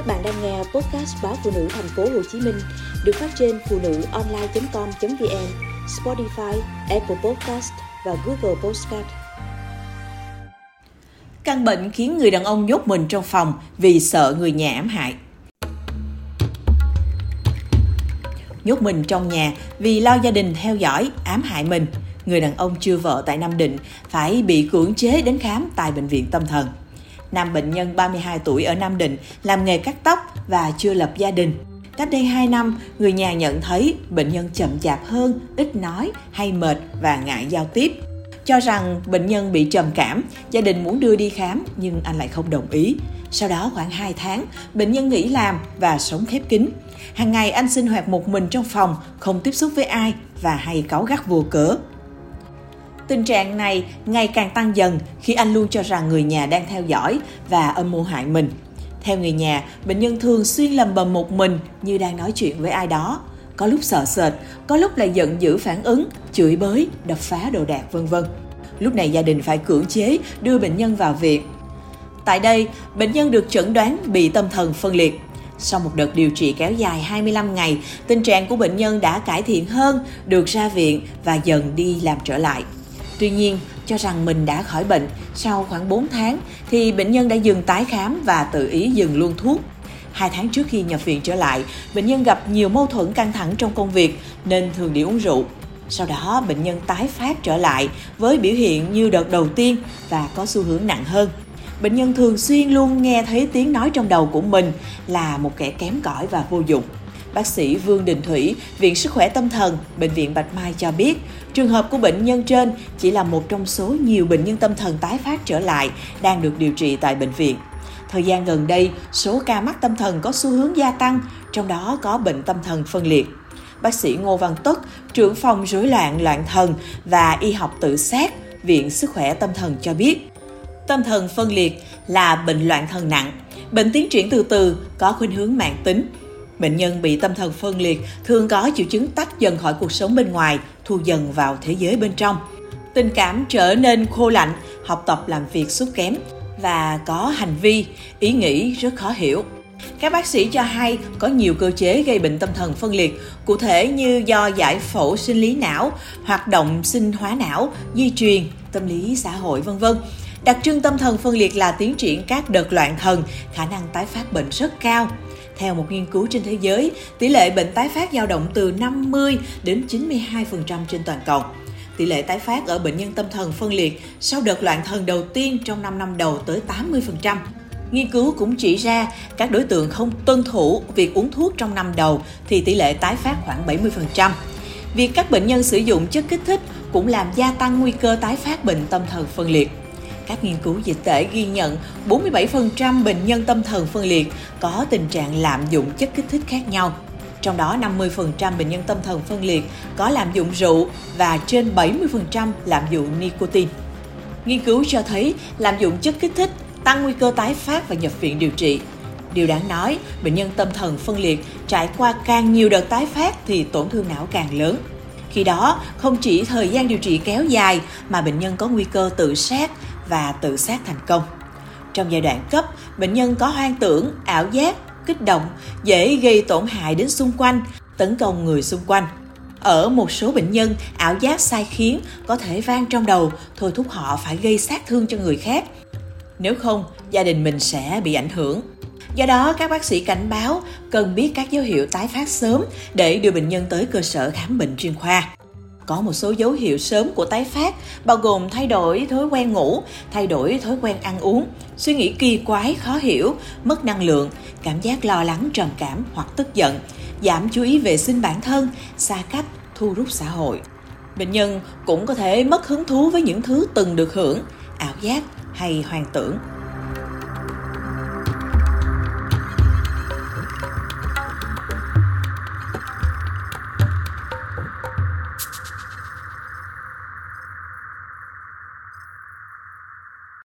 Các bạn đang nghe podcast báo phụ nữ thành phố Hồ Chí Minh được phát trên phụ nữ online.com.vn, Spotify, Apple Podcast và Google Podcast. Căn bệnh khiến người đàn ông nhốt mình trong phòng vì sợ người nhà ám hại. Nhốt mình trong nhà vì lo gia đình theo dõi, ám hại mình. Người đàn ông chưa vợ tại Nam Định phải bị cưỡng chế đến khám tại bệnh viện tâm thần. Nam bệnh nhân 32 tuổi ở Nam Định làm nghề cắt tóc và chưa lập gia đình. Cách đây 2 năm, người nhà nhận thấy bệnh nhân chậm chạp hơn, ít nói, hay mệt và ngại giao tiếp. Cho rằng bệnh nhân bị trầm cảm, gia đình muốn đưa đi khám nhưng anh lại không đồng ý. Sau đó khoảng 2 tháng, bệnh nhân nghỉ làm và sống khép kín. Hàng ngày anh sinh hoạt một mình trong phòng, không tiếp xúc với ai và hay cáu gắt vô cớ. Tình trạng này ngày càng tăng dần khi anh luôn cho rằng người nhà đang theo dõi và âm mưu hại mình. Theo người nhà, bệnh nhân thường xuyên lầm bầm một mình như đang nói chuyện với ai đó. Có lúc sợ sệt, có lúc lại giận dữ phản ứng, chửi bới, đập phá đồ đạc vân vân. Lúc này gia đình phải cưỡng chế đưa bệnh nhân vào viện. Tại đây, bệnh nhân được chẩn đoán bị tâm thần phân liệt. Sau một đợt điều trị kéo dài 25 ngày, tình trạng của bệnh nhân đã cải thiện hơn, được ra viện và dần đi làm trở lại. Tuy nhiên, cho rằng mình đã khỏi bệnh, sau khoảng 4 tháng thì bệnh nhân đã dừng tái khám và tự ý dừng luôn thuốc. Hai tháng trước khi nhập viện trở lại, bệnh nhân gặp nhiều mâu thuẫn căng thẳng trong công việc nên thường đi uống rượu. Sau đó, bệnh nhân tái phát trở lại với biểu hiện như đợt đầu tiên và có xu hướng nặng hơn. Bệnh nhân thường xuyên luôn nghe thấy tiếng nói trong đầu của mình là một kẻ kém cỏi và vô dụng. Bác sĩ Vương Đình Thủy, Viện Sức khỏe Tâm thần, Bệnh viện Bạch Mai cho biết, trường hợp của bệnh nhân trên chỉ là một trong số nhiều bệnh nhân tâm thần tái phát trở lại đang được điều trị tại bệnh viện. Thời gian gần đây, số ca mắc tâm thần có xu hướng gia tăng, trong đó có bệnh tâm thần phân liệt. Bác sĩ Ngô Văn Tất, trưởng phòng rối loạn loạn thần và y học tự sát, Viện Sức khỏe Tâm thần cho biết, tâm thần phân liệt là bệnh loạn thần nặng, bệnh tiến triển từ từ, có khuynh hướng mạng tính, Bệnh nhân bị tâm thần phân liệt thường có triệu chứng tách dần khỏi cuộc sống bên ngoài, thu dần vào thế giới bên trong. Tình cảm trở nên khô lạnh, học tập làm việc sút kém và có hành vi, ý nghĩ rất khó hiểu. Các bác sĩ cho hay có nhiều cơ chế gây bệnh tâm thần phân liệt, cụ thể như do giải phẫu sinh lý não, hoạt động sinh hóa não, di truyền, tâm lý xã hội vân vân. Đặc trưng tâm thần phân liệt là tiến triển các đợt loạn thần, khả năng tái phát bệnh rất cao. Theo một nghiên cứu trên thế giới, tỷ lệ bệnh tái phát dao động từ 50 đến 92% trên toàn cầu. Tỷ lệ tái phát ở bệnh nhân tâm thần phân liệt sau đợt loạn thần đầu tiên trong 5 năm đầu tới 80%. Nghiên cứu cũng chỉ ra các đối tượng không tuân thủ việc uống thuốc trong năm đầu thì tỷ lệ tái phát khoảng 70%. Việc các bệnh nhân sử dụng chất kích thích cũng làm gia tăng nguy cơ tái phát bệnh tâm thần phân liệt. Các nghiên cứu dịch tễ ghi nhận 47% bệnh nhân tâm thần phân liệt có tình trạng lạm dụng chất kích thích khác nhau. Trong đó 50% bệnh nhân tâm thần phân liệt có lạm dụng rượu và trên 70% lạm dụng nicotine. Nghiên cứu cho thấy lạm dụng chất kích thích tăng nguy cơ tái phát và nhập viện điều trị. Điều đáng nói, bệnh nhân tâm thần phân liệt trải qua càng nhiều đợt tái phát thì tổn thương não càng lớn. Khi đó, không chỉ thời gian điều trị kéo dài mà bệnh nhân có nguy cơ tự sát và tự sát thành công. Trong giai đoạn cấp, bệnh nhân có hoang tưởng, ảo giác, kích động, dễ gây tổn hại đến xung quanh, tấn công người xung quanh. Ở một số bệnh nhân, ảo giác sai khiến có thể vang trong đầu, thôi thúc họ phải gây sát thương cho người khác. Nếu không, gia đình mình sẽ bị ảnh hưởng. Do đó, các bác sĩ cảnh báo cần biết các dấu hiệu tái phát sớm để đưa bệnh nhân tới cơ sở khám bệnh chuyên khoa. Có một số dấu hiệu sớm của tái phát bao gồm thay đổi thói quen ngủ, thay đổi thói quen ăn uống, suy nghĩ kỳ quái, khó hiểu, mất năng lượng, cảm giác lo lắng, trầm cảm hoặc tức giận, giảm chú ý vệ sinh bản thân, xa cách, thu rút xã hội. Bệnh nhân cũng có thể mất hứng thú với những thứ từng được hưởng, ảo giác hay hoang tưởng.